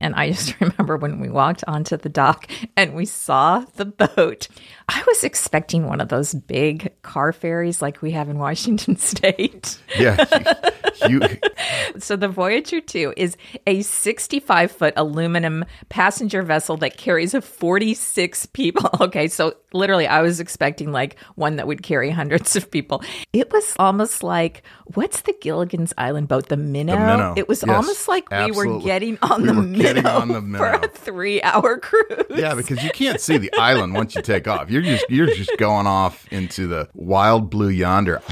And I just remember when we walked onto the dock and we saw the boat. I was expecting one of those big car ferries like we have in Washington State. Yeah. You, So the Voyager 2 is a 65 foot aluminum passenger vessel that carries 46 people. Okay, so literally I was expecting like one that would carry hundreds of people. It was almost like what's the Gilligan's Island boat? The Minnow. Minnow, It was yes, almost like we were getting on We the Minnow getting on the for a three hour cruise. yeah, because you can't see the island once you take off. You're just you're just going off into the wild blue yonder.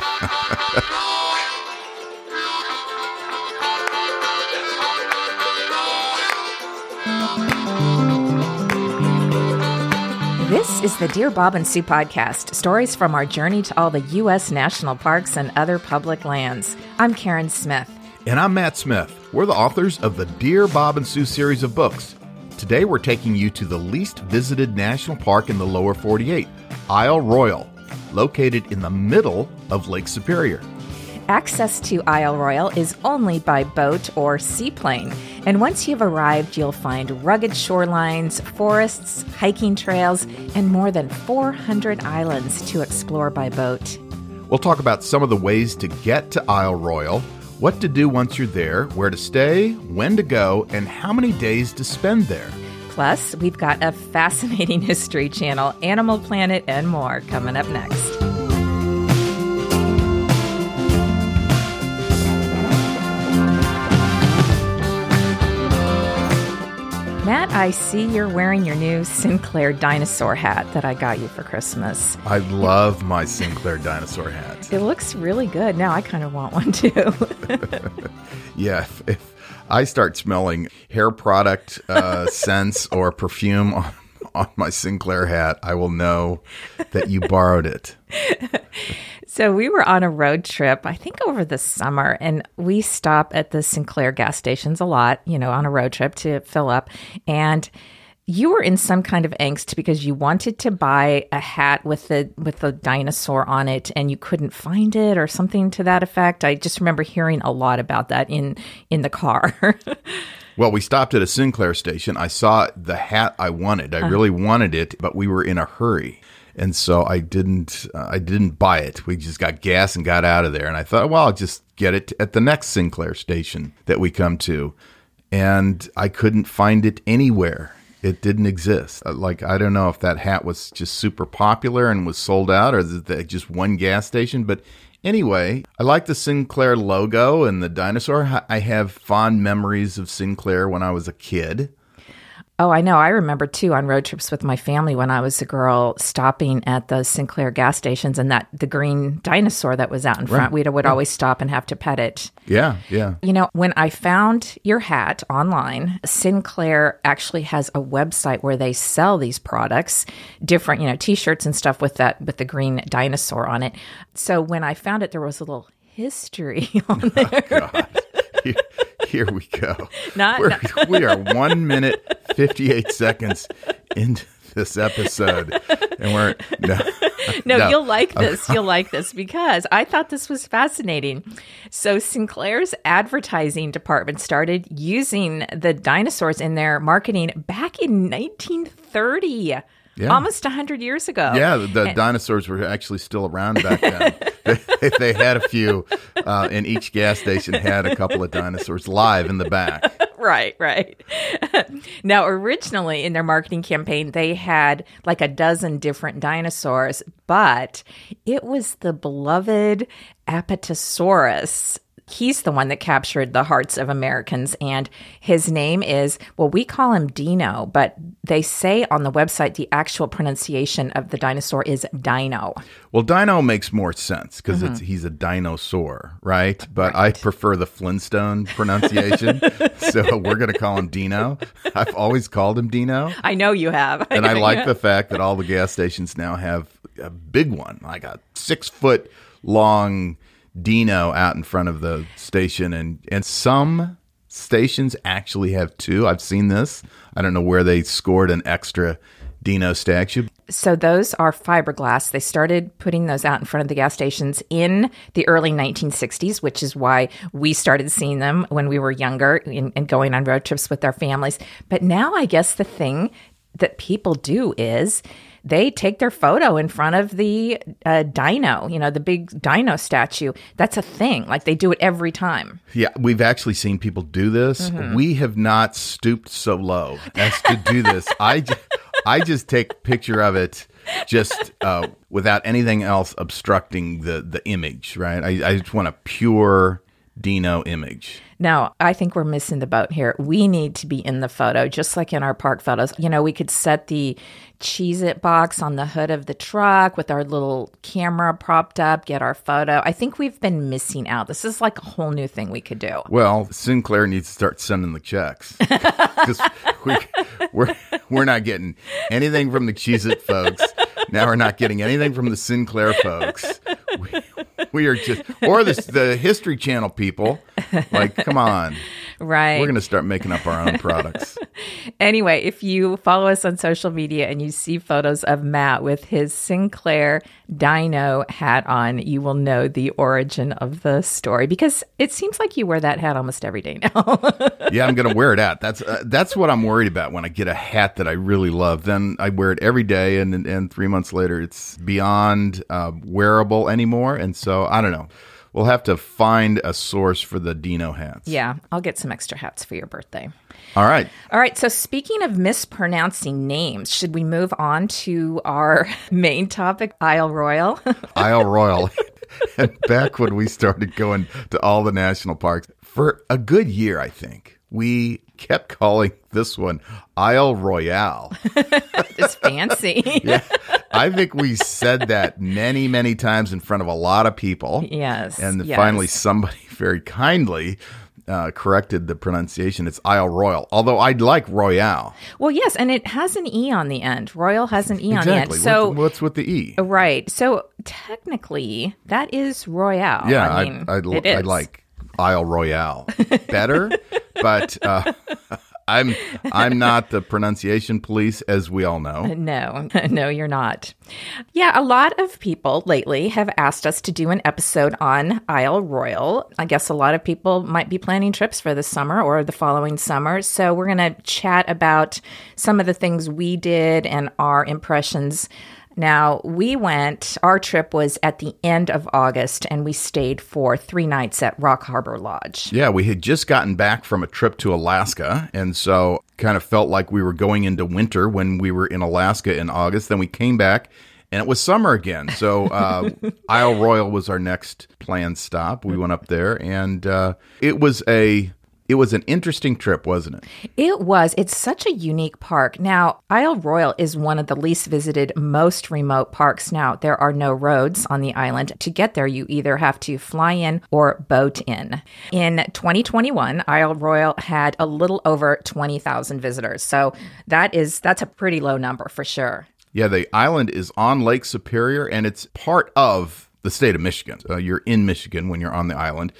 This is the Dear Bob and Sue podcast, stories from our journey to all the U.S. national parks and other public lands. I'm Karen Smith. And I'm Matt Smith. We're the authors of the Dear Bob and Sue series of books. Today we're taking you to the least visited national park in the lower 48, Isle Royal, located in the middle of Lake Superior. Access to Isle Royal is only by boat or seaplane, and once you've arrived, you'll find rugged shorelines, forests, hiking trails, and more than 400 islands to explore by boat. We'll talk about some of the ways to get to Isle Royal, what to do once you're there, where to stay, when to go, and how many days to spend there. Plus, we've got a fascinating history channel, Animal Planet, and more coming up next. Matt, I see you're wearing your new Sinclair dinosaur hat that I got you for Christmas. I love my Sinclair dinosaur hat. It looks really good. Now I kind of want one too. Yeah, if, if I start smelling hair product uh, scents or perfume on, on my Sinclair hat, I will know that you borrowed it. So we were on a road trip, I think over the summer, and we stop at the Sinclair gas stations a lot, you know, on a road trip to fill up. And you were in some kind of angst because you wanted to buy a hat with the with the dinosaur on it and you couldn't find it or something to that effect. I just remember hearing a lot about that in in the car. Well, we stopped at a Sinclair station. I saw the hat I wanted. I really wanted it, but we were in a hurry. And so I didn't uh, I didn't buy it. We just got gas and got out of there. And I thought, well, I'll just get it at the next Sinclair station that we come to. And I couldn't find it anywhere. It didn't exist. Uh, Like I don't know if that hat was just super popular and was sold out or it just one gas station, but Anyway, I like the Sinclair logo and the dinosaur. I have fond memories of Sinclair when I was a kid. Oh, I know. I remember too on road trips with my family when I was a girl stopping at the Sinclair gas stations and that the green dinosaur that was out in front, we would always stop and have to pet it. Yeah, yeah. You know, when I found your hat online, Sinclair actually has a website where they sell these products, different, you know, t-shirts and stuff with that with the green dinosaur on it. So when I found it there was a little history on oh, there. Here, here we go. Not- We're, we are one minute fifty eight seconds into this episode, and we're no, No, No. you'll like this. You'll like this because I thought this was fascinating. So, Sinclair's advertising department started using the dinosaurs in their marketing back in 1930, almost 100 years ago. Yeah, the, the dinosaurs were actually still around back then. they, they had a few, uh, and each gas station had a couple of dinosaurs live in the back. right, right. now, originally in their marketing campaign, they had like a dozen different dinosaurs, but it was the beloved Apatosaurus. He's the one that captured the hearts of Americans, and his name is, well, we call him Dino, but they say on the website the actual pronunciation of the dinosaur is Dino. Well, dino makes more sense because Mm-hmm. it's he's a dinosaur, right? But I prefer the Flintstone pronunciation, so we're going to call him Dino. I've always called him Dino, I know you have. and I like the fact that all the gas stations now have a big one, like a six foot long dino out in front of the station, and and some stations actually have two. I've seen this. I don't know where they scored an extra dino statue. So those are fiberglass. They started putting those out in front of the gas stations in the early 1960s, which is why we started seeing them when we were younger and, and going on road trips with our families. But now I guess the thing that people do is they take their photo in front of the uh, dino, you know, the big dino statue. That's a thing. Like they do it every time. Yeah, we've actually seen people do this. We have not stooped so low as to do this. I, ju- I just take a picture of it just uh, without anything else obstructing the, the image, right? I, I just want a pure Dino image. Now, I think we're missing the boat here. We need to be in the photo, just like in our park photos. You know, we could set the Cheez It box on the hood of the truck with our little camera propped up, get our photo. I think we've been missing out. This is like a whole new thing we could do. Well, Sinclair needs to start sending the checks. we, we're, we're not getting anything from the Cheez It folks. Now we're not getting anything from the Sinclair folks. We, we are just, or the, the History Channel people. Like, come on. Right. We're going to start making up our own products. Anyway, if you follow us on social media and you see photos of Matt with his Sinclair Dino hat on, you will know the origin of the story because it seems like you wear that hat almost every day now. Yeah, I'm going to wear it out. That's uh, that's what I'm worried about when I get a hat that I really love. Then I wear it every day, and and three months later, it's beyond uh, wearable anymore. And so I don't know. We'll have to find a source for the Dino hats. yeah, I'll get some extra hats for your birthday. All right. All right, so speaking of mispronouncing names, should we move on to our main topic, Isle Royal? Isle Royal. and back when we started going to all the national parks for a good year, I think we kept calling this one Isle Royale. it's fancy. Yeah. I think we said that many, many times in front of a lot of people. Yes, And yes. finally, somebody very kindly uh, corrected the pronunciation. It's Isle Royal, although I'd like Royale. Well, yes, and it has an E on the end. Royal has an E on the end. So, What- what's with the E? right. So, technically, that is Royale. Yeah, I mean, I, I, it I is. like Isle Royale better, but uh, I'm I'm not the pronunciation police, as we all know. No, no, you're not. Yeah, a lot of people lately have asked us to do an episode on Isle Royal. I guess a lot of people might be planning trips for the summer or the following summer. So we're going to chat about some of the things we did and our impressions. Now, we went, our trip was at the end of August, and we stayed for three nights at Rock Harbor Lodge. Yeah, we had just gotten back from a trip to Alaska, and so kind of felt like we were going into winter when we were in Alaska in August. Then we came back, and it was summer again. So uh, Isle Royal was our next planned stop. We went up there, and uh, it was a it was an interesting trip, wasn't it? It was. It's such a unique park. Now, Isle Royal is one of the least visited, most remote parks. Now, there are no roads on the island. To get there, you either have to fly in or boat in. In 2021, Isle Royal had a little over 20,000 visitors. So that is that's a pretty low number for sure. Yeah, the island is on Lake Superior and it's part of the state of Michigan. Uh, you're in Michigan when you're on the island.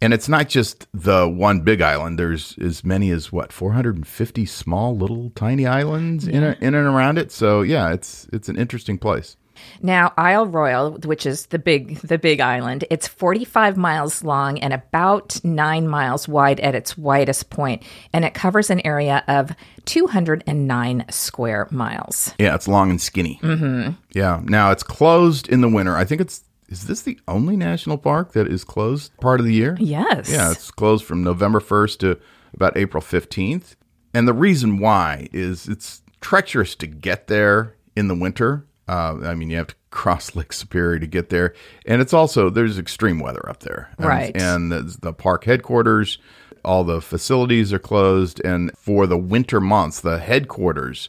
And it's not just the one big island. There's as many as what 450 small little tiny islands in, a, in and around it. So yeah, it's it's an interesting place. Now, Isle Royal, which is the big the big island, it's 45 miles long and about 9 miles wide at its widest point, and it covers an area of 209 square miles. Yeah, it's long and skinny. Mm-hmm. Yeah. Now it's closed in the winter. I think it's is this the only national park that is closed part of the year? Yes. Yeah, it's closed from November 1st to about April 15th. And the reason why is it's treacherous to get there in the winter. Uh, I mean, you have to cross Lake Superior to get there. And it's also, there's extreme weather up there. And- Right. And the, the park headquarters, all the facilities are closed. And for the winter months, the headquarters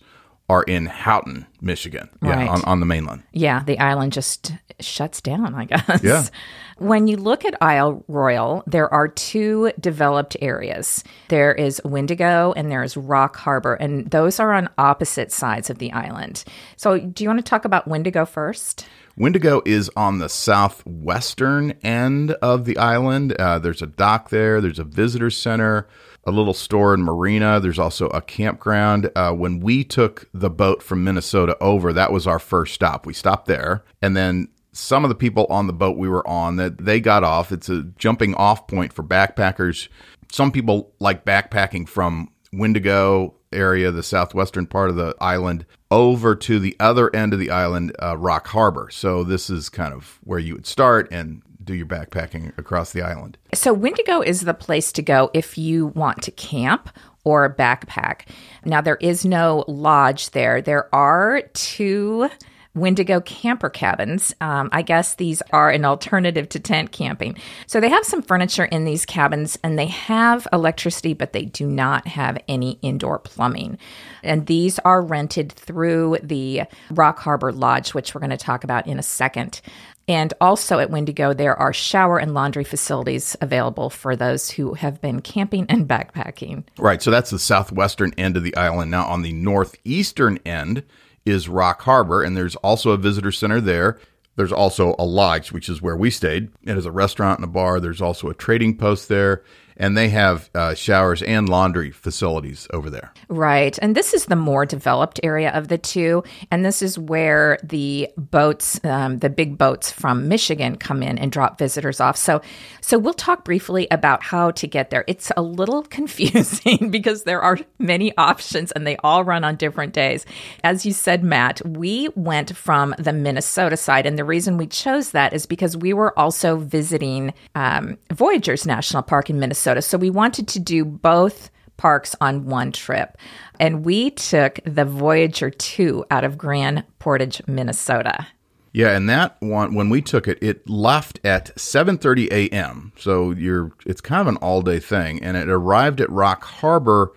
are in Houghton, Michigan. Right. Yeah, on, on the mainland. Yeah, the island just shuts down, I guess. Yeah. When you look at Isle Royal, there are two developed areas. There is Windigo and there is Rock Harbor, and those are on opposite sides of the island. So, do you want to talk about Windigo first? Windigo is on the southwestern end of the island. Uh, there's a dock there, there's a visitor center, a little store and marina. There's also a campground. Uh, when we took the boat from Minnesota over, that was our first stop. We stopped there. And then some of the people on the boat we were on that they got off. It's a jumping off point for backpackers. Some people like backpacking from Windigo area, the southwestern part of the island, over to the other end of the island, uh, Rock Harbor. So this is kind of where you would start and do your backpacking across the island. So, Windigo is the place to go if you want to camp or backpack. Now, there is no lodge there. There are two Windigo camper cabins. Um, I guess these are an alternative to tent camping. So they have some furniture in these cabins and they have electricity, but they do not have any indoor plumbing. And these are rented through the Rock Harbor Lodge, which we're going to talk about in a second. And also at Windigo, there are shower and laundry facilities available for those who have been camping and backpacking. Right. So that's the southwestern end of the island. Now, on the northeastern end is Rock Harbor, and there's also a visitor center there. There's also a lodge, which is where we stayed. It has a restaurant and a bar. There's also a trading post there, and they have uh, showers and laundry facilities over there. Right. And this is the more developed area of the two. And this is where the boats, um, the big boats from Michigan come in and drop visitors off. So, so we'll talk briefly about how to get there. It's a little confusing because there are many options and they all run on different days. As you said, Matt, we went from the Minnesota side. And the reason we chose that is because we were also visiting um, Voyageurs National Park in Minnesota. So we wanted to do both parks on one trip. And we took the Voyager 2 out of Grand Portage, Minnesota. Yeah, and that one when we took it, it left at 7:30 a.m. So you're it's kind of an all-day thing and it arrived at Rock Harbor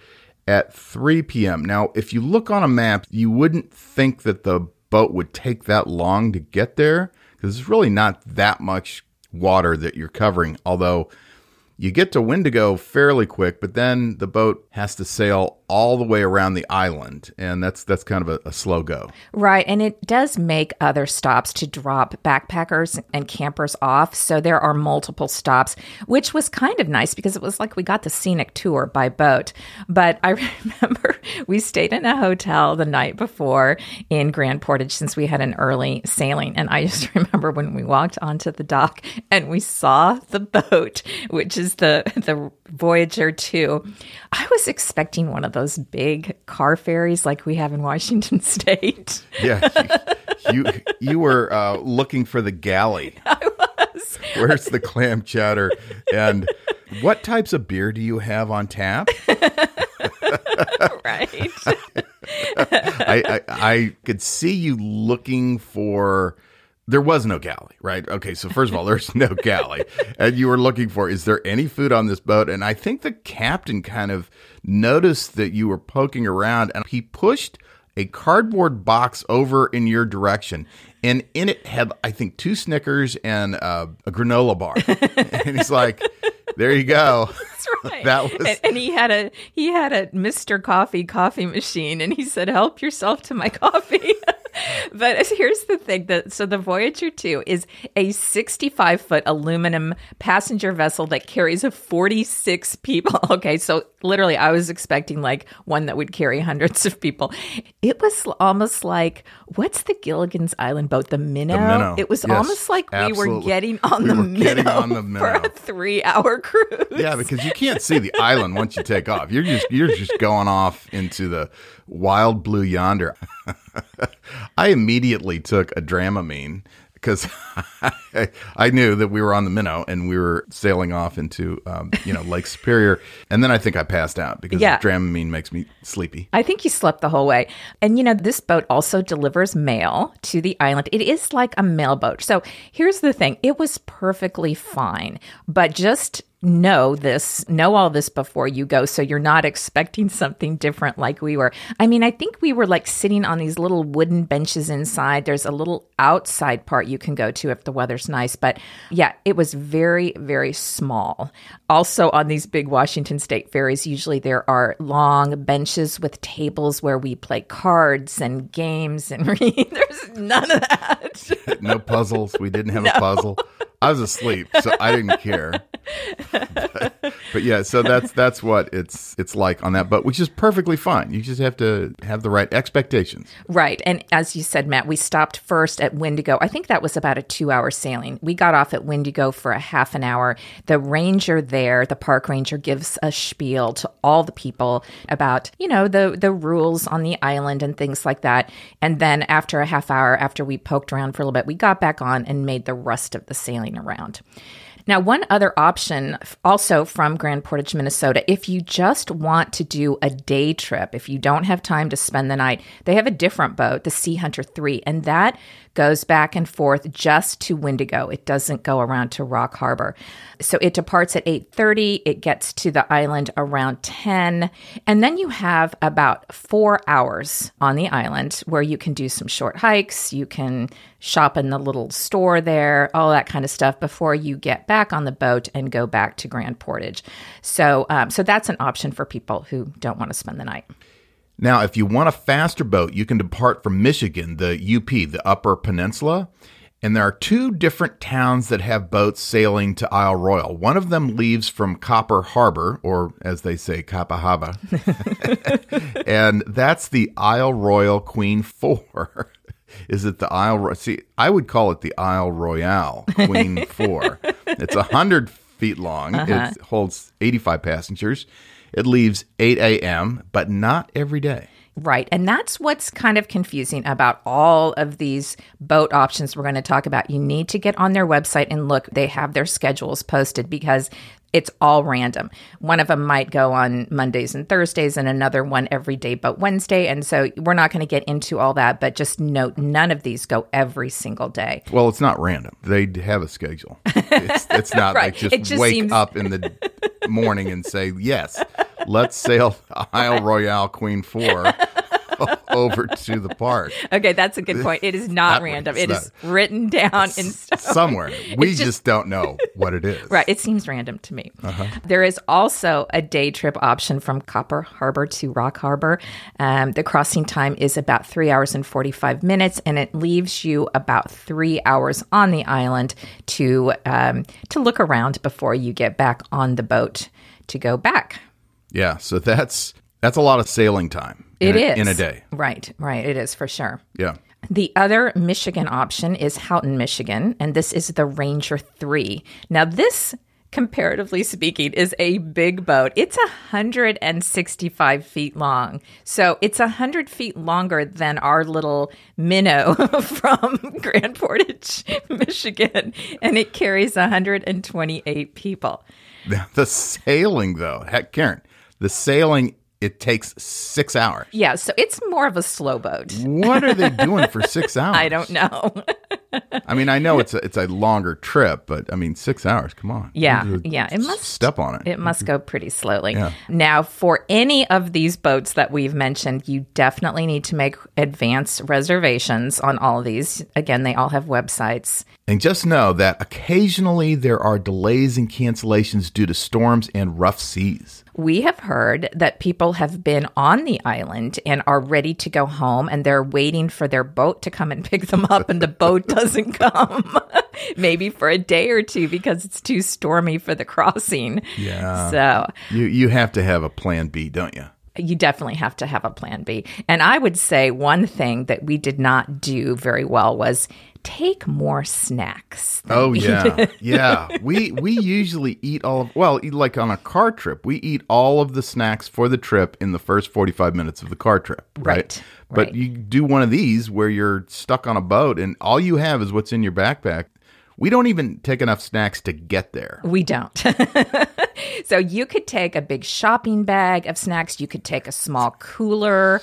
at 3 p.m. Now, if you look on a map, you wouldn't think that the boat would take that long to get there because it's really not that much water that you're covering, although you get to Windigo fairly quick, but then the boat has to sail all the way around the island, and that's that's kind of a, a, slow go. Right, and it does make other stops to drop backpackers and campers off. So there are multiple stops, which was kind of nice because it was like we got the scenic tour by boat. But I remember we stayed in a hotel the night before in Grand Portage since we had an early sailing, and I just remember when we walked onto the dock and we saw the boat, which is the the Voyager 2. I was expecting one of those big car ferries like we have in Washington State. Yeah, you you, you were uh, looking for the galley. I was. Where's the clam chowder? And what types of beer do you have on tap? right. I, I I could see you looking for there was no galley, right? Okay, so first of all, there's no galley. And you were looking for, is there any food on this boat? And I think the captain kind of noticed that you were poking around and he pushed a cardboard box over in your direction. And in it had, I think, two Snickers and uh, a granola bar. and he's like, there you go. That's right. That was and, and he had a he had a Mr. Coffee coffee machine and he said, Help yourself to my coffee. but here's the thing that so the Voyager 2 is a 65 foot aluminum passenger vessel that carries 46 people. Okay, so literally I was expecting like one that would carry hundreds of people. It was almost like what's the Gilligan's Island boat? The Minnow. The Minnow. It was Yes, almost like we were getting on We the were getting Minnow on the for a three hour cruise. Yeah, because you can't see the island once you take off. You're just you're just going off into the wild blue yonder. I immediately took a Dramamine because I, I knew that we were on the minnow and we were sailing off into, um, you know, Lake Superior. And then I think I passed out because Yeah. Dramamine makes me sleepy. I think you slept the whole way. And you know, this boat also delivers mail to the island. It is like a mail boat. So here's the thing it was perfectly fine, but just know this, know all this before you go. So you're not expecting something different like we were. I mean, I think we were like sitting on these little wooden benches inside. There's a little outside part you can go to if the weather's nice. But yeah, it was very, very small. Also, on these big Washington State ferries, usually there are long benches with tables where we play cards and games and read. There's none of that. No puzzles. We didn't have a puzzle. I was asleep, so I didn't care. But, but yeah, so that's that's what it's it's like on that but which is perfectly fine. You just have to have the right expectations. Right. And as you said, Matt, we stopped first at Windigo. I think that was about a two hour sailing. We got off at Windigo for a half an hour. The ranger there, the park ranger, gives a spiel to all the people about, you know, the, the rules on the island and things like that. And then after a half hour, after we poked around for a little bit, we got back on and made the rest of the sailing around. Now, one other option also from Grand Portage, Minnesota, if you just want to do a day trip, if you don't have time to spend the night, they have a different boat, the Sea Hunter 3, and that goes back and forth just to Windigo. It doesn't go around to Rock Harbor. So it departs at 8:30, it gets to the island around 10, and then you have about 4 hours on the island where you can do some short hikes, you can shop in the little store there, all that kind of stuff before you get back on the boat and go back to Grand Portage. So, um, so that's an option for people who don't want to spend the night. Now, if you want a faster boat, you can depart from Michigan, the UP, the Upper Peninsula. And there are two different towns that have boats sailing to Isle Royal. One of them leaves from Copper Harbor, or as they say, Kapahava. and that's the Isle Royal Queen 4. Is it the Isle Ro- See, I would call it the Isle Royale Queen 4. It's 100 feet long. Uh-huh. It holds 85 passengers. It leaves 8 a.m., but not every day. Right. And that's what's kind of confusing about all of these boat options we're going to talk about. You need to get on their website and look. They have their schedules posted because it's all random. One of them might go on Mondays and Thursdays, and another one every day but Wednesday. And so we're not going to get into all that, but just note none of these go every single day. Well, it's not random. They have a schedule. It's, it's not Right. like just, It just wake seems- up in the morning and say, yes, let's sail Isle Royale Queen 4 over to the park. Okay, that's a good point. It is not Not random. It is not. written down in stone. Somewhere. We just, don't know what it is. Right. It seems random to me. Uh-huh. There is also a day trip option from Copper Harbor to Rock Harbor. Um, the crossing time is about three hours and 45 minutes, and it leaves you about three hours on the island to, um, to look around before you get back on the boat to go back. Yeah. So that's that's a lot of sailing time. It in is a, in a day. Right. Right. It is for sure. Yeah. The other Michigan option is Houghton, Michigan, and this is the Ranger 3. Now, this, comparatively speaking, is a big boat. It's 165 feet long. So it's 100 feet longer than our little minnow from Grand Portage, Michigan, and it carries 128 people. The sailing, though, heck, Karen, the sailing, it takes six hours. Yeah, so it's more of a slow boat. What are they doing for six hours? I don't know. I mean, I know it's a it's a longer trip, but I mean, six hours. Come on. Yeah, yeah, it must- step on it. It must go pretty slowly. Yeah. Now, for any of these boats that we've mentioned, you definitely need to make advance reservations on all of these. Again, they all have websites. And just know that occasionally there are delays and cancellations due to storms and rough seas. We have heard that people have been on the island and are ready to go home and they're waiting for their boat to come and pick them up and the boat doesn't come. Maybe for a day or two because it's too stormy for the crossing. Yeah. So You you have to have a plan B, don't you? you definitely have to have a plan B. And I would say one thing that we did not do very well was take more snacks. Oh yeah, yeah. We we usually eat all of well, like on a car trip, we eat all of the snacks for the trip in the first forty five minutes of the car trip, right? Right, But right. you do one of these where you're stuck on a boat and all you have is what's in your backpack. We don't even take enough snacks to get there. We don't. so you could take a big shopping bag of snacks. You could take a small cooler.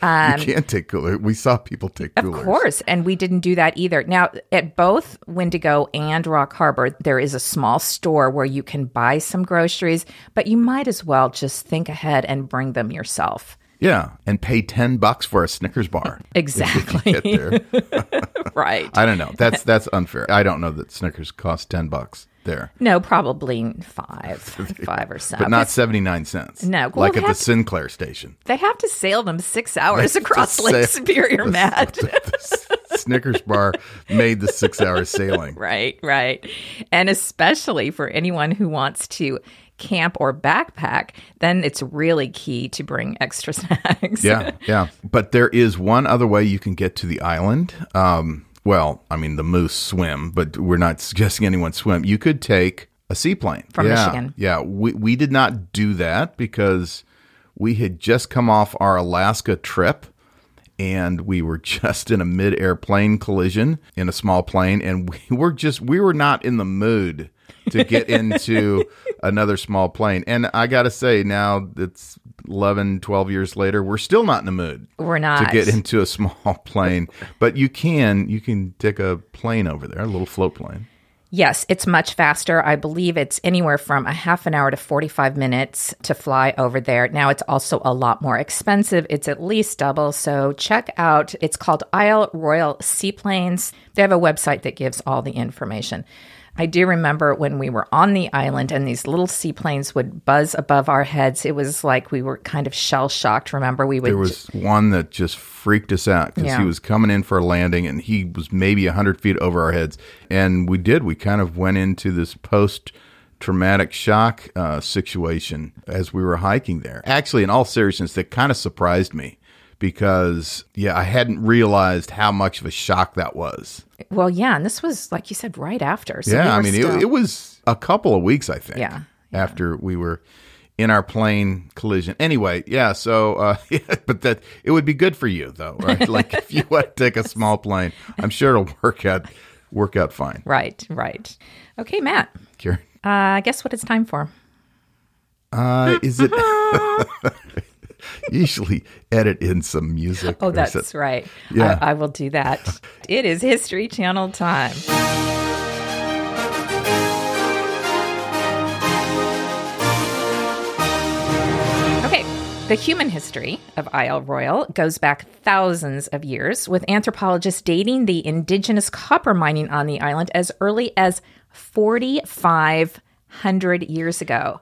Um, you can't take cooler. We saw people take coolers. Of course, and we didn't do that either. Now, at both Windigo and Rock Harbor, there is a small store where you can buy some groceries, but you might as well just think ahead and bring them yourself. Yeah, and pay ten bucks for a Snickers bar. Exactly. right. I don't know. That's that's unfair. I don't know that Snickers cost ten bucks there. No, probably five, five or seven, but not seventy nine cents. No, well, like at the Sinclair station. They have to sail them six hours across Lake Superior, the, Matt. The, the Snickers bar made the six hour sailing. Right, right, and especially for anyone who wants to camp or backpack, then it's really key to bring extra snacks. yeah, yeah. But there is one other way you can get to the island. Um, well, I mean, the moose swim, but we're not suggesting anyone swim. You could take a seaplane from yeah, Michigan. Yeah, we we did not do that because we had just come off our Alaska trip and we were just in a mid-air plane collision in a small plane and we were just we were not in the mood to get into another small plane. And I got to say, now it's 11, 12 years later, we're still not in the mood. We're not. To get into a small plane. but you can, you can take a plane over there, a little float plane. Yes, it's much faster. I believe it's anywhere from a half an hour to 45 minutes to fly over there. Now, it's also a lot more expensive. It's at least double. So, check out it's called Isle Royal Seaplanes. They have a website that gives all the information. I do remember when we were on the island and these little seaplanes would buzz above our heads. It was like we were kind of shell shocked. Remember, we would. There was one that just freaked us out because yeah. he was coming in for a landing and he was maybe 100 feet over our heads. And we did. We kind of went into this post traumatic shock uh, situation as we were hiking there. Actually, in all seriousness, that kind of surprised me because yeah, I hadn't realized how much of a shock that was. Well, yeah, and this was like you said right after. So yeah, I mean still... it, it, was a couple of weeks, I think. Yeah, yeah. after we were in our plane collision. Anyway, yeah. So, uh, but that it would be good for you though, right? like if you want to take a small plane, I'm sure it'll work out work out fine. Right, right. Okay, Matt. Karen. Uh, guess what it's time for? Uh, is it? usually edit in some music. Oh, that's right. Yeah. I, I will do that. it is History Channel time. Okay, the human history of Isle Royal goes back thousands of years, with anthropologists dating the indigenous copper mining on the island as early as 4,500 years ago.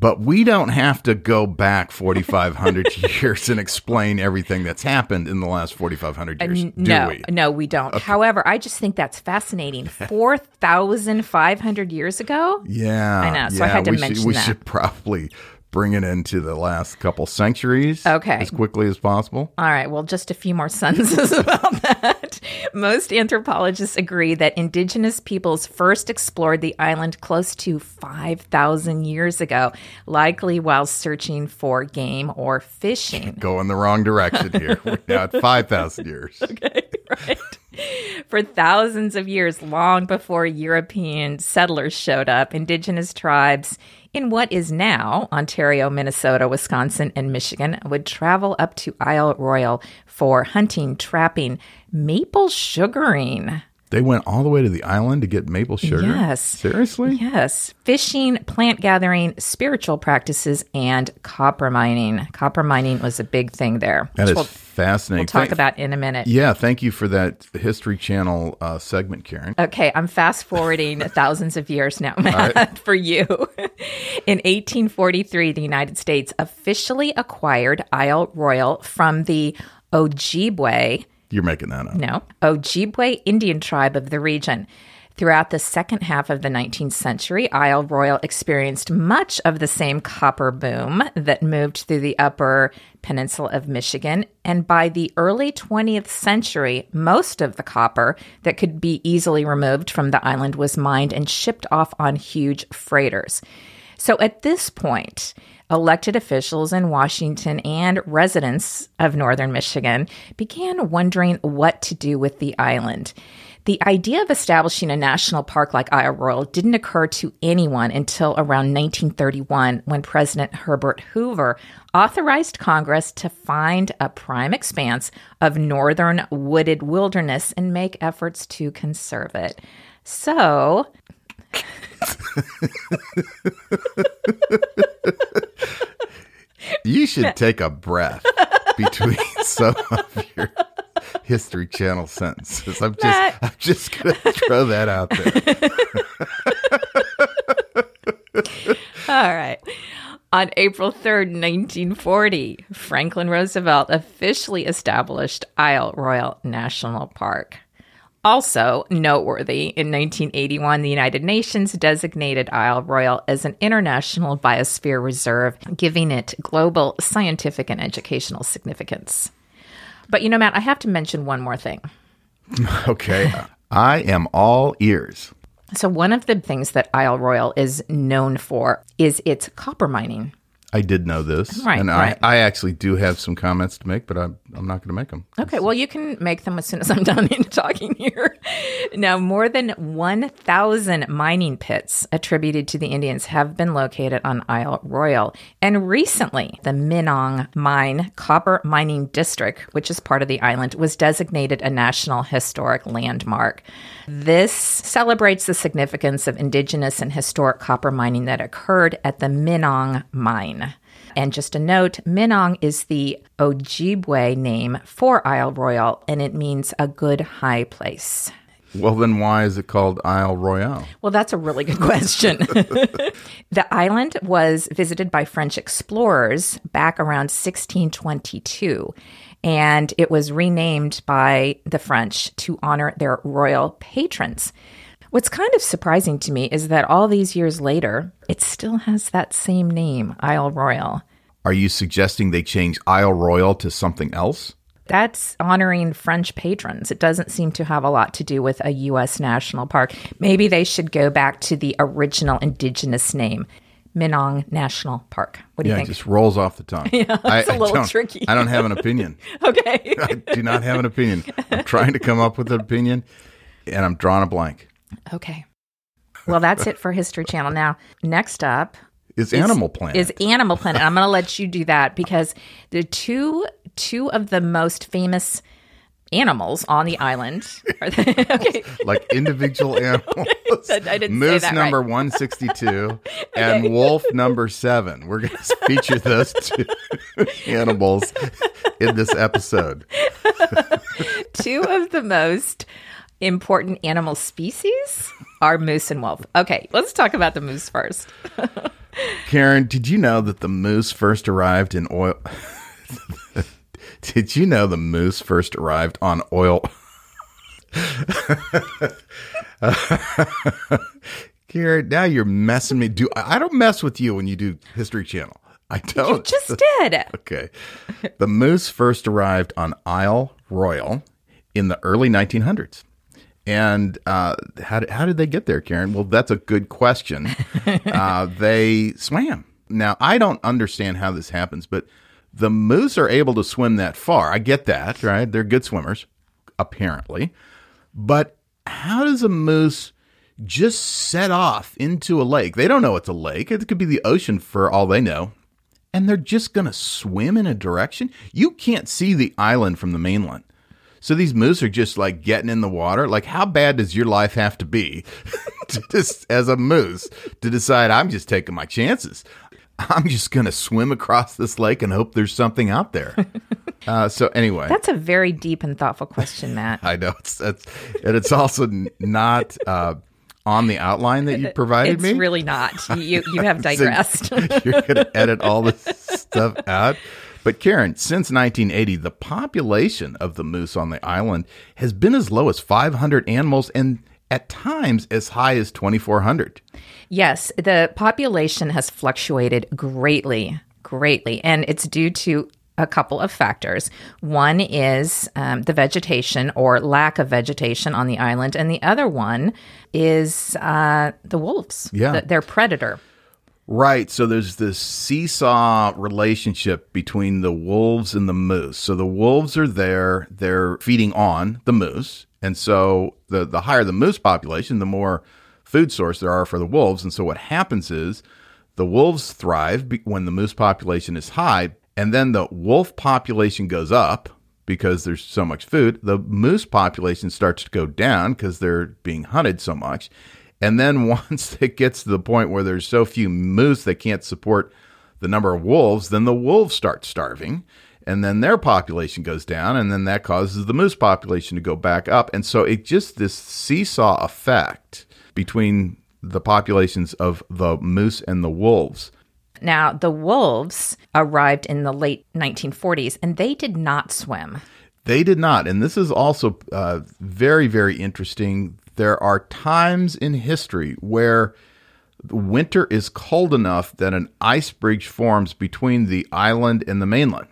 But we don't have to go back 4,500 years and explain everything that's happened in the last 4,500 years. Uh, no, we? no, we don't. Okay. However, I just think that's fascinating. 4,500 years ago? Yeah. I know. So yeah, I had to mention should, we that. We should probably bring it into the last couple centuries okay. as quickly as possible. All right. Well, just a few more sentences about that. Most anthropologists agree that indigenous peoples first explored the island close to 5,000 years ago, likely while searching for game or fishing. Going the wrong direction here. We're now at 5,000 years. Okay, right. For thousands of years, long before European settlers showed up, indigenous tribes in what is now Ontario, Minnesota, Wisconsin, and Michigan would travel up to Isle Royal for hunting, trapping, maple sugaring. They went all the way to the island to get maple sugar? Yes. Seriously? Yes. Fishing, plant gathering, spiritual practices, and copper mining. Copper mining was a big thing there. That is we'll, fascinating. We'll talk thank, about in a minute. Yeah. Thank you for that History Channel uh, segment, Karen. Okay. I'm fast forwarding thousands of years now, Matt, right. for you. in 1843, the United States officially acquired Isle Royal from the Ojibwe you're making that up. No. Ojibwe Indian tribe of the region. Throughout the second half of the 19th century, Isle Royal experienced much of the same copper boom that moved through the upper peninsula of Michigan. And by the early 20th century, most of the copper that could be easily removed from the island was mined and shipped off on huge freighters. So at this point, elected officials in Washington and residents of northern Michigan began wondering what to do with the island. The idea of establishing a national park like Isle Royal didn't occur to anyone until around 1931 when President Herbert Hoover authorized Congress to find a prime expanse of northern wooded wilderness and make efforts to conserve it. So, You should take a breath between some of your History Channel sentences. I'm just, Matt. I'm just gonna throw that out there. All right. On April 3rd, 1940, Franklin Roosevelt officially established Isle Royal National Park. Also noteworthy, in 1981, the United Nations designated Isle Royal as an international biosphere reserve, giving it global scientific and educational significance. But you know, Matt, I have to mention one more thing. Okay, I am all ears. So, one of the things that Isle Royal is known for is its copper mining. I did know this, Right, and right. I, I actually do have some comments to make, but I'm, I'm not going to make them. Okay, well, you can make them as soon as I'm done talking here. Now, more than 1,000 mining pits attributed to the Indians have been located on Isle Royal. And recently, the Minong Mine Copper Mining District, which is part of the island, was designated a National Historic Landmark. This celebrates the significance of indigenous and historic copper mining that occurred at the Minong Mine. And just a note, Minong is the Ojibwe name for Isle Royal, and it means a good high place. Well, then why is it called Isle Royale? Well, that's a really good question. the island was visited by French explorers back around 1622, and it was renamed by the French to honor their royal patrons. What's kind of surprising to me is that all these years later, it still has that same name, Isle Royal. Are you suggesting they change Isle Royal to something else? That's honoring French patrons. It doesn't seem to have a lot to do with a U.S. national park. Maybe they should go back to the original indigenous name, Minong National Park. What do Yeah, you it think? just rolls off the tongue. Yeah, it's a little don't, tricky. I don't have an opinion. Okay. I do not have an opinion. I'm trying to come up with an opinion, and I'm drawing a blank. Okay. Well, that's it for History Channel. Now, next up Is Animal Planet? is Animal Planet. I'm going to let you do that because the two two of the most famous animals on the island are the, okay. like individual animals. I didn't say Moose number right. 162 and wolf number seven. We're going to feature those two animals in this episode. two of the most important animal species are moose and wolf. Okay, let's talk about the moose first. Karen, did you know that the moose first arrived in oil? did you know the moose first arrived on oil? Karen, now you're messing me. Do I don't mess with you when you do History Channel. I don't. You just did. Okay. The moose first arrived on Isle Royal in the early 1900s. And uh, how, did, how did they get there, Karen? Well, that's a good question. uh, they swam. Now, I don't understand how this happens, but the moose are able to swim that far. I get that, right? They're good swimmers, apparently. But how does a moose just set off into a lake? They don't know it's a lake. It could be the ocean for all they know and they're just going to swim in a direction. You can't see the island from the mainland. So these moose are just like getting in the water. Like, how bad does your life have to be to just, as a moose to decide I'm just taking my chances? I'm just going to swim across this lake and hope there's something out there. Uh, so anyway, That's a very deep and thoughtful question, Matt. I know it's that's, and it's also not uh, on the outline that you provided It's me. really not. You you have So digressed. You're going to edit all this stuff out. But Karen, since 1980, the population of the moose on the island has been as low as 500 animals and at times as high as 2,400. Yes, the population has fluctuated greatly, greatly, and it's due to a couple of factors. One is um, the vegetation or lack of vegetation on the island, and the other one is uh, the wolves. Yeah. the, their predator. Right. So there's this seesaw relationship between the wolves and the moose. So the wolves are there, they're feeding on the moose, And so the the higher the moose population, the more food source there are for the wolves. And so what happens is the wolves thrive when the moose population is high, and then the wolf population goes up because there's so much food. The moose population starts to go down because they're being hunted so much. And then once it gets to the point where there's so few moose that can't support the number of wolves, then the wolves start starving and then their population goes down and then that causes the moose population to go back up and so it just this seesaw effect between the populations of the moose and the wolves Now, the wolves arrived in the late 1940s and they did not swim. They did not. And this is also uh, very, very interesting. There are times in history where winter is cold enough that an ice bridge forms between the island and the mainland,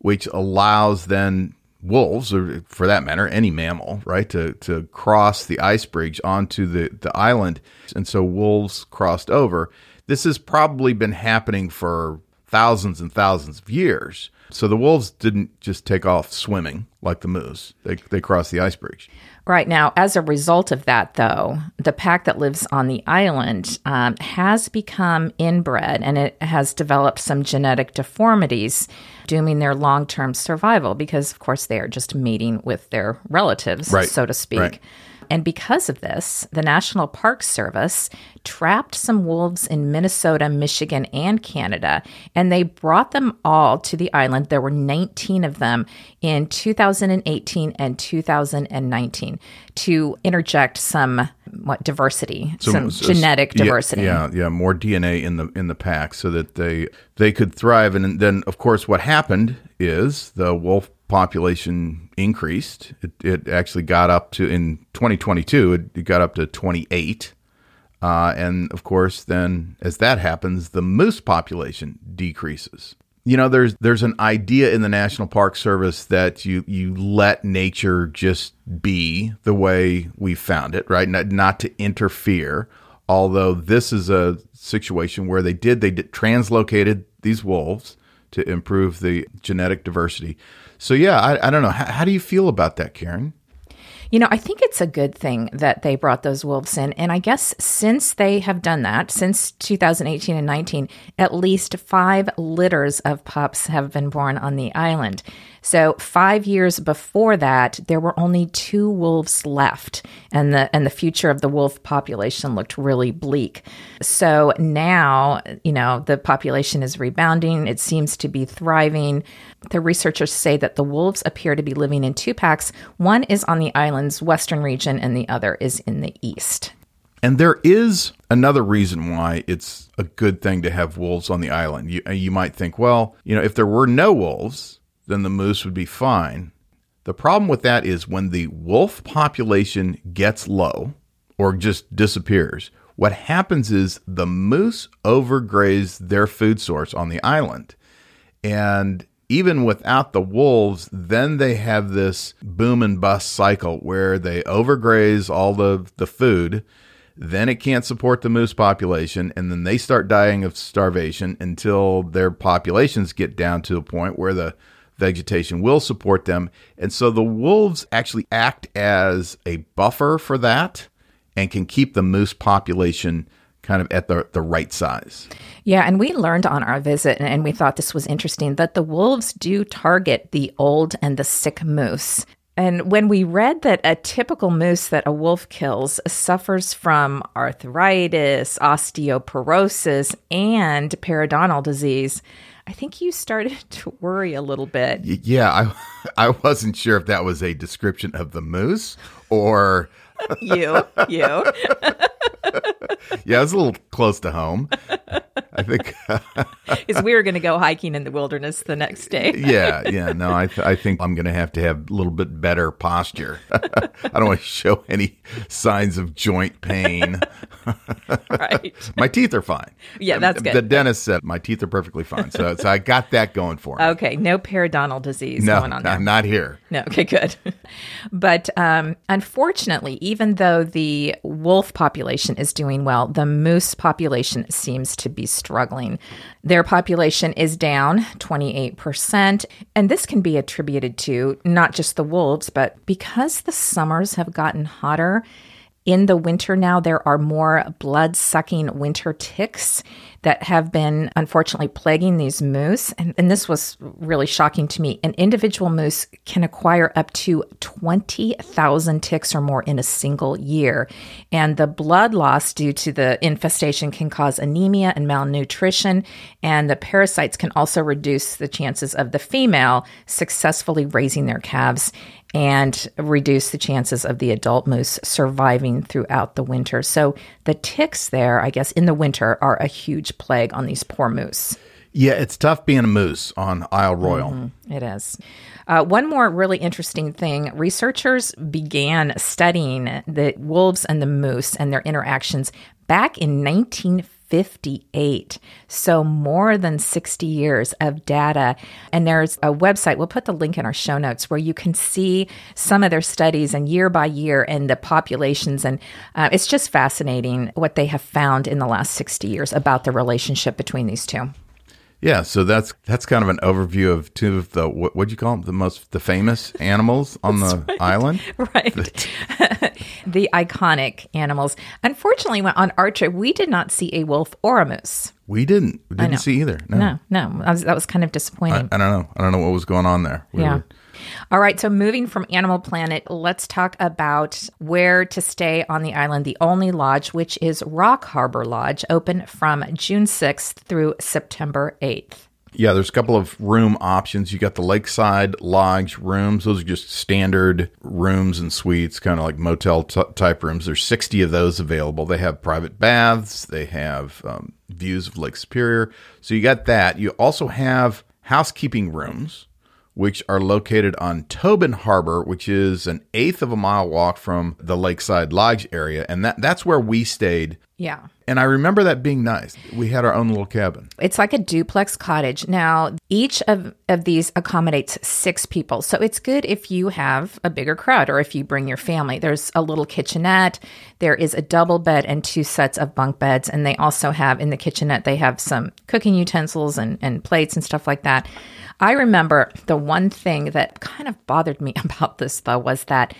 which allows then wolves, or for that matter, any mammal, right, to, to cross the ice bridge onto the, the island. And so wolves crossed over. This has probably been happening for thousands and thousands of years. So the wolves didn't just take off swimming like the moose. They, they crossed the ice bridge. Right now, as a result of that, though, the pack that lives on the island um, has become inbred and it has developed some genetic deformities, dooming their long term survival because, of course, they are just mating with their relatives, Right. so to speak. Right. And because of this, the National Park Service trapped some wolves in Minnesota, Michigan, and Canada, and they brought them all to the island. There were 19 of them in 2018 and 2019 to interject some what diversity, some, so- genetic yeah, diversity. Yeah, yeah, more DNA in the in the pack so that they they could thrive. And then, of course, what happened is the wolf population increased. It, it actually got up to in 2022. It, got up to 28. Uh, and of course, then as that happens, the moose population decreases. You know, there's there's an idea in the National Park Service that you you let nature just be the way we found it, right? Not, not to interfere. Although this is a situation where they did they did, translocated these wolves to improve the genetic diversity. So yeah, I, I don't know. How, how do you feel about that, Karen? You know, I think it's a good thing that they brought those wolves in. And I guess since they have done that, since 2018 and 19, at least five litters of pups have been born on the island. So five years before that, there were only two wolves left, and the and the future of the wolf population looked really bleak. So now, you know, the population is rebounding. It seems to be thriving. The researchers say that the wolves appear to be living in two packs. One is on the island's western region, and the other is in the east. And there is another reason why it's a good thing to have wolves on the island. You, you might think, well, you know, if there were no wolves, then the moose would be fine. The problem with that is when the wolf population gets low or just disappears, what happens is the moose overgraze their food source on the island. And even without the wolves, then they have this boom and bust cycle where they overgraze all the, the food. Then it can't support the moose population, and then they start dying of starvation until their populations get down to a point where the vegetation will support them. And so the wolves actually act as a buffer for that and can keep the moose population kind of at the, the right size. Yeah, and we learned on our visit, and we thought this was interesting, that the wolves do target the old and the sick moose. And when we read that a typical moose that a wolf kills suffers from arthritis, osteoporosis, and periodontal disease, I think you started to worry a little bit. Yeah, I I wasn't sure if that was a description of the moose or You, you. yeah, it was a little close to home. I think Is we were going to go hiking in the wilderness the next day. yeah, yeah, no, I th- I think I'm going to have to have a little bit better posture. I don't want to show any signs of joint pain. right. My teeth are fine. Yeah, that's good. The dentist said my teeth are perfectly fine. So, so I got that going for me. Okay, no periodontal disease no, going on there. not, not here. No, okay, good. but um, unfortunately, even though the wolf population is doing well, the moose population seems to be struggling. Their population is down 28%. And this can be attributed to not just the wolves, but because the summers have gotten hotter. In the winter now, there are more blood sucking winter ticks that have been unfortunately plaguing these moose. And, and, this was really shocking to me. An individual moose can acquire up to 20,000 ticks or more in a single year. And the blood loss due to the infestation can cause anemia and malnutrition. And the parasites can also reduce the chances of the female successfully raising their calves and reduce the chances of the adult moose surviving throughout the winter. So the ticks there, I guess, in the winter are a huge plague on these poor moose. Yeah, it's tough being a moose on Isle Royale. Mm-hmm. It is. Uh, one more really interesting thing researchers began studying the wolves and the moose and their interactions back in 1950. 58. So, more than 60 years of data. And there's a website, we'll put the link in our show notes, where you can see some of their studies and year by year and the populations. And uh, it's just fascinating what they have found in the last 60 years about the relationship between these two. Yeah, so that's that's kind of an overview of two of the what would you call them the most the famous animals on the right. island, right? the iconic animals. Unfortunately, on our trip, we did not see a wolf or a moose. We didn't. We didn't see either. No, no, no. Was, that was kind of disappointing. I, I, don't know. I don't know what was going on there. We yeah. Were, all right, so moving from Animal Planet, let's talk about where to stay on the island. The only lodge, which is Rock Harbor Lodge, open from June 6th through September 8th. Yeah, there's a couple of room options. You got the Lakeside Lodge rooms. Those are just standard rooms and suites, kind of like motel t- type rooms. There's 60 of those available. They have private baths. They have um, views of Lake Superior. So you got that. You also have housekeeping rooms which are located on Tobin Harbor, which is an eighth of a mile walk from the Lakeside Lodge area. And that, that's where we stayed. Yeah. And I remember that being nice. We had our own little cabin. It's like a duplex cottage. Now, each of, of these accommodates six people. So it's good if you have a bigger crowd or if you bring your family. There's a little kitchenette. There is a double bed and two sets of bunk beds. And they also have in the kitchenette, they have some cooking utensils and, and plates and stuff like that. I remember the one thing that kind of bothered me about this, though, was that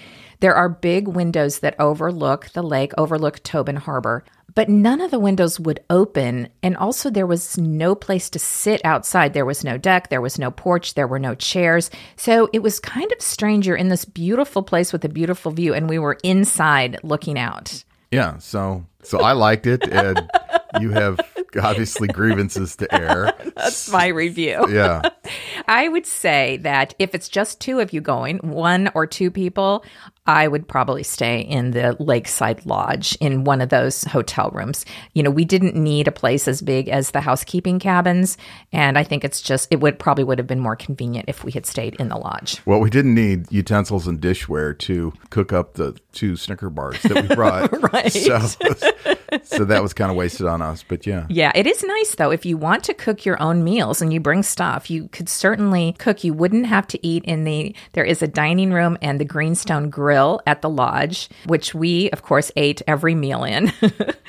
there are big windows that overlook the lake, overlook Tobin Harbor, but none of the windows would open. And also, there was no place to sit outside. There was no deck, there was no porch, there were no chairs. So it was kind of strange. You're in this beautiful place with a beautiful view, and we were inside looking out. Yeah, so so I liked it, and you have obviously grievances to air. That's my review. Yeah. I would say that if it's just two of you going, one or two people, I would probably stay in the Lakeside Lodge in one of those hotel rooms. You know, we didn't need a place as big as the housekeeping cabins, and I think it's just it would probably would have been more convenient if we had stayed in the lodge. Well, we didn't need utensils and dishware to cook up the two Snicker bars that we brought. right. So, so that was kind of wasted on us, but yeah. Yeah, it is nice though. If you want to cook your own meals and you bring stuff, you could certainly cook. You wouldn't have to eat in the. There is a dining room and the Greenstone Grill at the lodge, which we, of course, ate every meal in.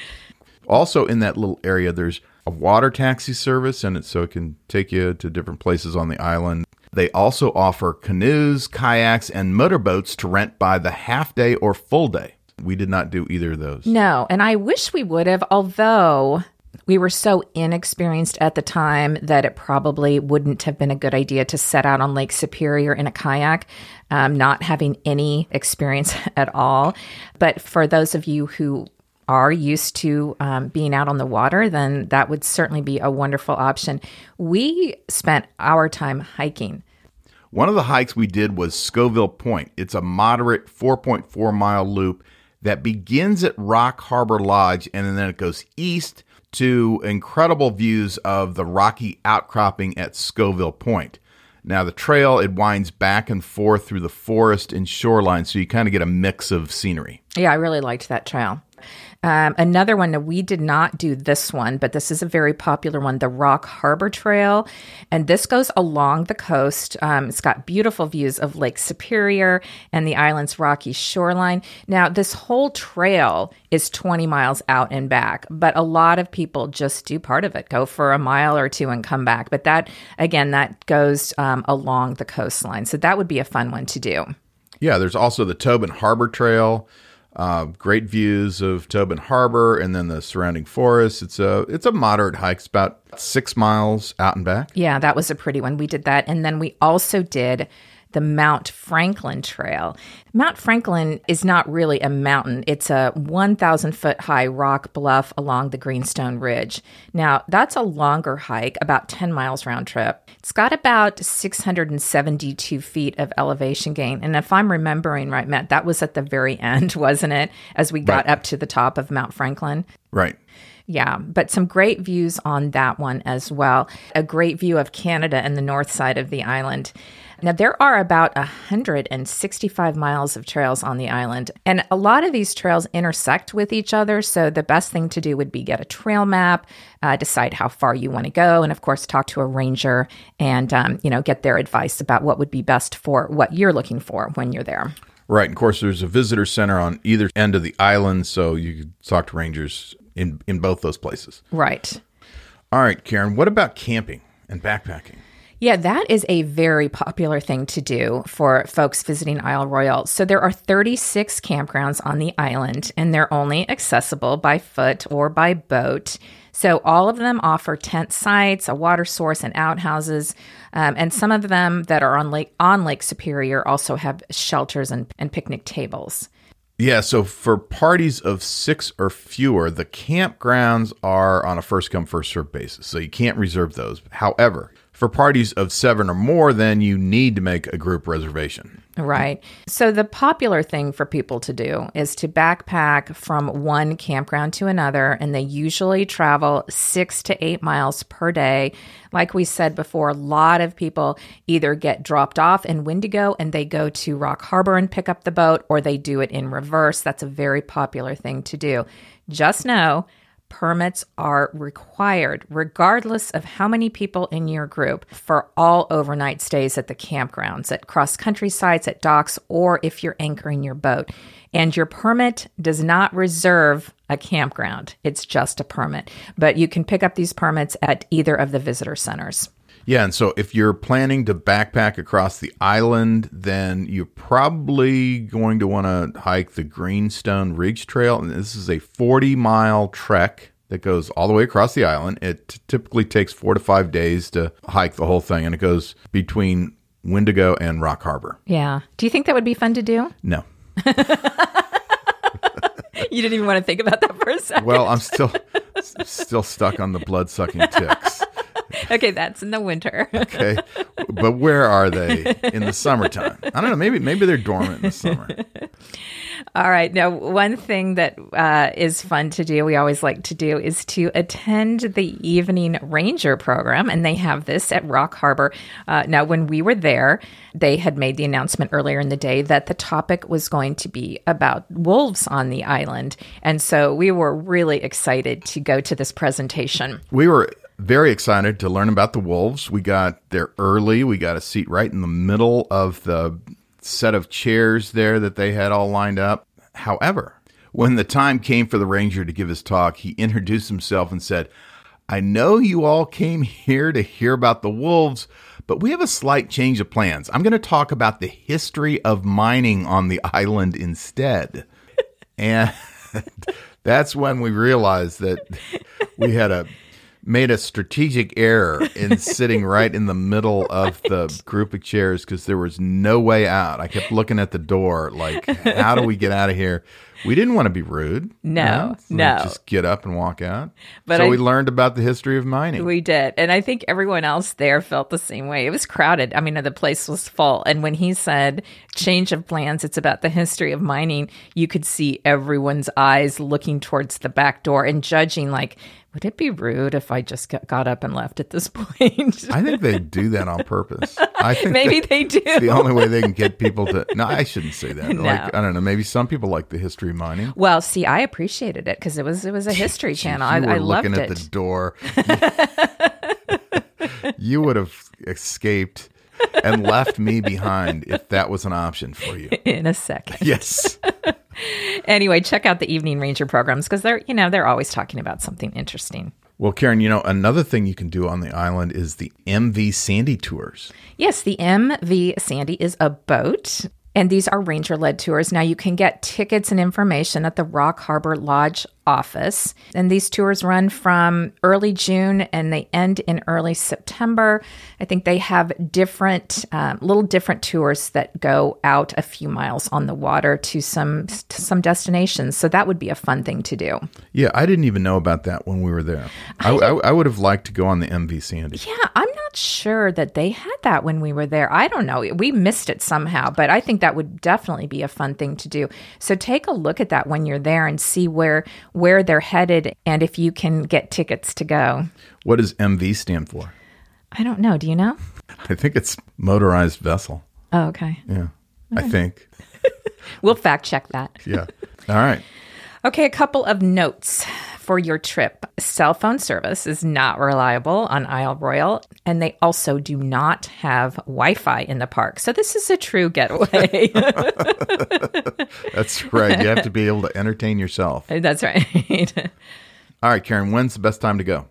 also, in that little area, there's a water taxi service, and it, so it can take you to different places on the island. They also offer canoes, kayaks, and motorboats to rent by the half day or full day. We did not do either of those. No, and I wish we would have, although we were so inexperienced at the time that it probably wouldn't have been a good idea to set out on Lake Superior in a kayak, um, not having any experience at all. But for those of you who are used to um, being out on the water, then that would certainly be a wonderful option. We spent our time hiking. One of the hikes we did was Scoville Point. It's a moderate 4.4 mile loop that begins at Rock Harbor Lodge and then it goes east to incredible views of the rocky outcropping at Scoville Point. Now, the trail, it winds back and forth through the forest and shoreline, so you kind of get a mix of scenery. Yeah, I really liked that trail. Um, another one that we did not do this one, but this is a very popular one, the Rock Harbor Trail. And this goes along the coast. Um, it's got beautiful views of Lake Superior and the island's rocky shoreline. Now, this whole trail is 20 miles out and back, but a lot of people just do part of it, go for a mile or two and come back. But that, again, that goes um, along the coastline. So that would be a fun one to do. Yeah, there's also the Tobin Harbor Trail. Uh, great views of Tobin Harbor and then the surrounding forests. It's a it's a moderate hike. It's about six miles out and back. Yeah, that was a pretty one. We did that, and then we also did the Mount Franklin Trail. Mount Franklin is not really a mountain, it's a 1,000 foot high rock bluff along the Greenstone Ridge. Now, that's a longer hike, about 10 miles round trip. It's got about 672 feet of elevation gain. And if I'm remembering right, Matt, that was at the very end, wasn't it? As we got Right. up to the top of Mount Franklin. Right. Yeah, but some great views on that one as well. A great view of Canada and the north side of the island. Now, there are about 165 miles of trails on the island, and a lot of these trails intersect with each other. So, the best thing to do would be get a trail map, uh, decide how far you want to go, and of course, talk to a ranger and, um, you know, get their advice about what would be best for what you're looking for when you're there. Right. And of course, there's a visitor center on either end of the island, so you could talk to rangers in in both those places. Right. All right, Karen. What about camping and backpacking? Yeah, that is a very popular thing to do for folks visiting Isle Royale. So there are 36 campgrounds on the island, and they're only accessible by foot or by boat. So all of them offer tent sites, a water source, and outhouses. Um, and some of them that are on Lake on Lake Superior also have shelters and, and picnic tables. Yeah, so for parties of six or fewer, the campgrounds are on a first come, first served basis. So you can't reserve those. However, for parties of seven or more, then you need to make a group reservation. Right. So the popular thing for people to do is to backpack from one campground to another, and they usually travel six to eight miles per day. Like we said before, a lot of people either get dropped off in Windigo and they go to Rock Harbor and pick up the boat, or they do it in reverse. That's a very popular thing to do. Just know permits are required, regardless of how many people in your group, for all overnight stays at the campgrounds, at cross country sites, at docks, or if you're anchoring your boat. And your permit does not reserve a campground, it's just a permit. But you can pick up these permits at either of the visitor centers. Yeah, and so if you're planning to backpack across the island, then you're probably going to want to hike the Greenstone Ridge Trail. And this is a 40 mile trek that goes all the way across the island. It typically takes four to five days to hike the whole thing, and it goes between Windigo and Rock Harbor. Yeah. Do you think that would be fun to do? No. You didn't even want to think about that for a second. Well, I'm still still stuck on the blood sucking ticks. Okay, that's in the winter. Okay, but where are they in the summertime? I don't know. Maybe maybe they're dormant in the summer. All right. Now, one thing that uh, is fun to do, we always like to do, is to attend the evening ranger program. And they have this at Rock Harbor. Uh, now, when we were there, they had made the announcement earlier in the day that the topic was going to be about wolves on the island. And so we were really excited to go to this presentation. We were very excited to learn about the wolves. We got there early. We got a seat right in the middle of the set of chairs there that they had all lined up. However, when the time came for the ranger to give his talk, he introduced himself and said, I know you all came here to hear about the wolves, but we have a slight change of plans. I'm going to talk about the history of mining on the island instead. and that's when we realized that we had a made a strategic error in sitting right in the middle of the group of chairs because there was no way out. I kept looking at the door like, how do we get out of here? We didn't want to be rude. No, So no. Just get up and walk out. But so I- we learned about the history of mining. We did. And I think everyone else there felt the same way. It was crowded. I mean, the place was full. And when he said change of plans, it's about the history of mining, you could see everyone's eyes looking towards the back door and judging, like, would it be rude if I just got, up and left at this point? I think they do that on purpose. I think Maybe they do. it's the only way they can get people to. No, I shouldn't say that. No. Like I don't know. Maybe some people like the history of mining. Well, see, I appreciated it because it was it was a history channel. I, I loved looking it. at the door. you would have escaped and left me behind if that was an option for you. in a second. Yes. Anyway, check out the Evening Ranger programs because they're you know they're always talking about something interesting. Well, Karen, you know, another thing you can do on the island is the MV Sandy tours. Yes, the MV Sandy is a boat, and these are ranger led tours. Now, you can get tickets and information at the Rock Harbor Lodge office. And these tours run from early June and they end in early September. I think they have different, um, little different tours that go out a few miles on the water to some to some destinations. So that would be a fun thing to do. Yeah, I didn't even know about that when we were there. I, I, I would have liked to go on the MV Sandy. Yeah, I'm not sure that they had that when we were there. I don't know. We missed it somehow, but I think that would definitely be a fun thing to do. So take a look at that when you're there and see where where they're headed and if you can get tickets to go. What does MV stand for? I don't know. Do you know? I think it's motorized vessel. Oh, okay. Yeah, I think. We'll fact check that. Yeah. All right. Okay, a couple of notes for your trip. Cell phone service is not reliable on Isle Royale, and they also do not have Wi Fi in the park. So, this is a true getaway. That's right. You have to be able to entertain yourself. That's right. All right, Karen, when's the best time to go?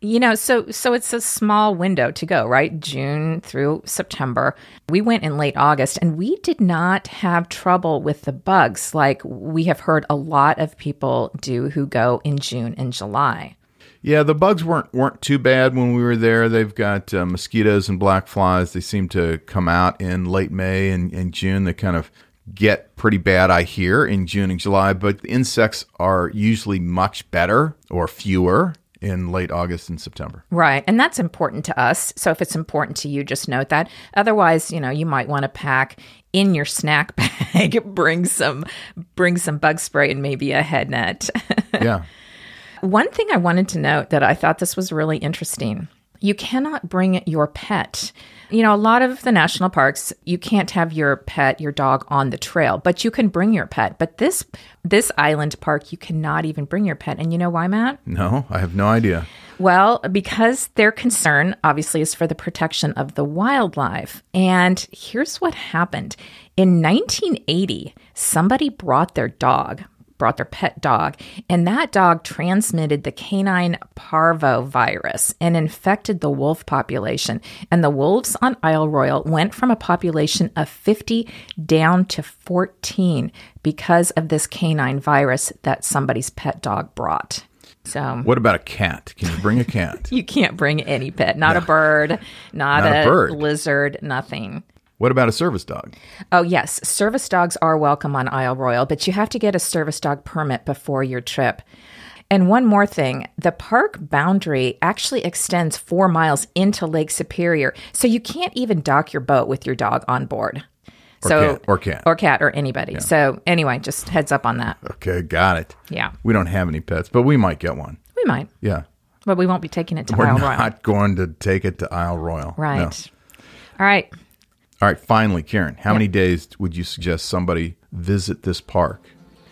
You know, so so it's a small window to go, right? June through September. We went in late August and we did not have trouble with the bugs like we have heard a lot of people do who go in June and July. Yeah, the bugs weren't weren't too bad when we were there. They've got uh, mosquitoes and black flies. They seem to come out in late May and, and June. They kind of get pretty bad, I hear, in June and July. But the insects are usually much better or fewer in late August and September. Right. And that's important to us. So if it's important to you, just note that. Otherwise, you know, you might want to pack in your snack bag, bring some bring some bug spray and maybe a head net. Yeah. One thing I wanted to note that I thought this was really interesting you cannot bring your pet. You know, a lot of the national parks, you can't have your pet, your dog on the trail, but you can bring your pet. But this this island park, you cannot even bring your pet. And you know why, Matt? No, I have no idea. Well, because their concern obviously is for the protection of the wildlife. And here's what happened. In 1980, somebody brought their dog, brought their pet dog, and that dog transmitted the canine parvo virus and infected the wolf population. And the wolves on Isle Royale went from a population of 50 down to 14 because of this canine virus that somebody's pet dog brought. So What about a cat? Can you bring a cat? you can't bring any pet, not a bird, not, Not a a, bird. lizard, nothing. What about a service dog? Oh, yes, service dogs are welcome on Isle Royale, but you have to get a service dog permit before your trip. And one more thing the park boundary actually extends four miles into Lake Superior, so you can't even dock your boat with your dog on board. Or so, cat, or cat. or cat, or anybody. So, anyway, just heads up on that. Okay, got it. Yeah, We don't have any pets, but we might get one. we might, Yeah. but we won't be taking it to We're Isle not Royal. going to take it to Isle Royale. Right. No. All right. All right, finally, Karen, how many days would you suggest somebody visit this park?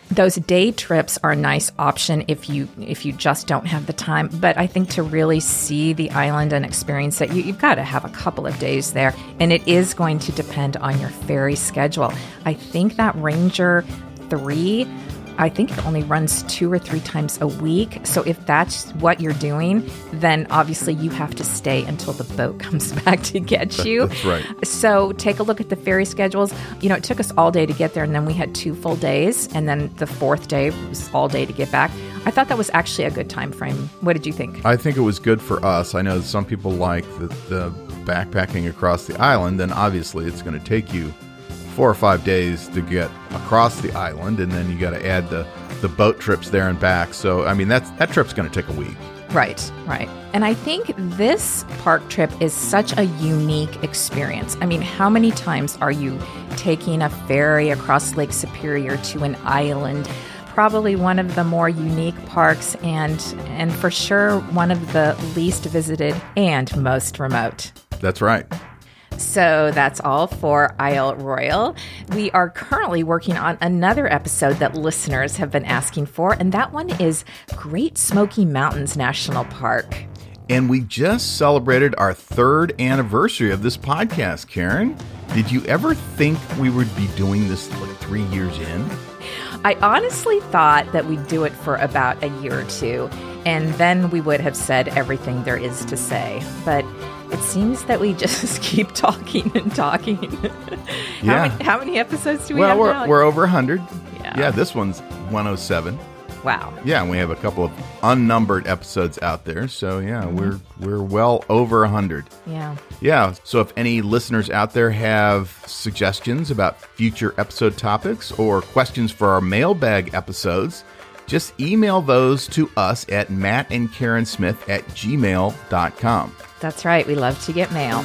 those day trips are a nice option if you if you just don't have the time but i think to really see the island and experience it you, you've got to have a couple of days there and it is going to depend on your ferry schedule i think that ranger 3 I think it only runs two or three times a week. So if that's what you're doing, then obviously you have to stay until the boat comes back to get you. That's right. So take a look at the ferry schedules. You know, it took us all day to get there, and then we had two full days, and then the fourth day was all day to get back. I thought that was actually a good time frame. What did you think? I think it was good for us. I know some people like the, the backpacking across the island, and obviously it's going to take you four or five days to get across the island, and then you got to add the, the boat trips there and back. So, I mean, that's, that trip's going to take a week. Right, right. And I think this park trip is such a unique experience. I mean, how many times are you taking a ferry across Lake Superior to an island? Probably one of the more unique parks and and for sure one of the least visited and most remote. That's right. So that's all for Isle Royale. We are currently working on another episode that listeners have been asking for, and that one is Great Smoky Mountains National Park. And we just celebrated our third anniversary of this podcast, Karen. Did you ever think we would be doing this like three years in? I honestly thought that we'd do it for about a year or two, and then we would have said everything there is to say. But it seems that we just keep talking and talking. Yeah. how, many, how many episodes do we well, have we're, now? we're over 100. Yeah. yeah, this one's 107. wow. Yeah, and we have a couple of unnumbered episodes out there. So yeah, Mm-hmm. we're we're well over 100. Yeah. Yeah. So if any listeners out there have suggestions about future episode topics or questions for our mailbag episodes, just email those to us at Matt and Karen Smith at gmail.com. That's right. We love to get mail.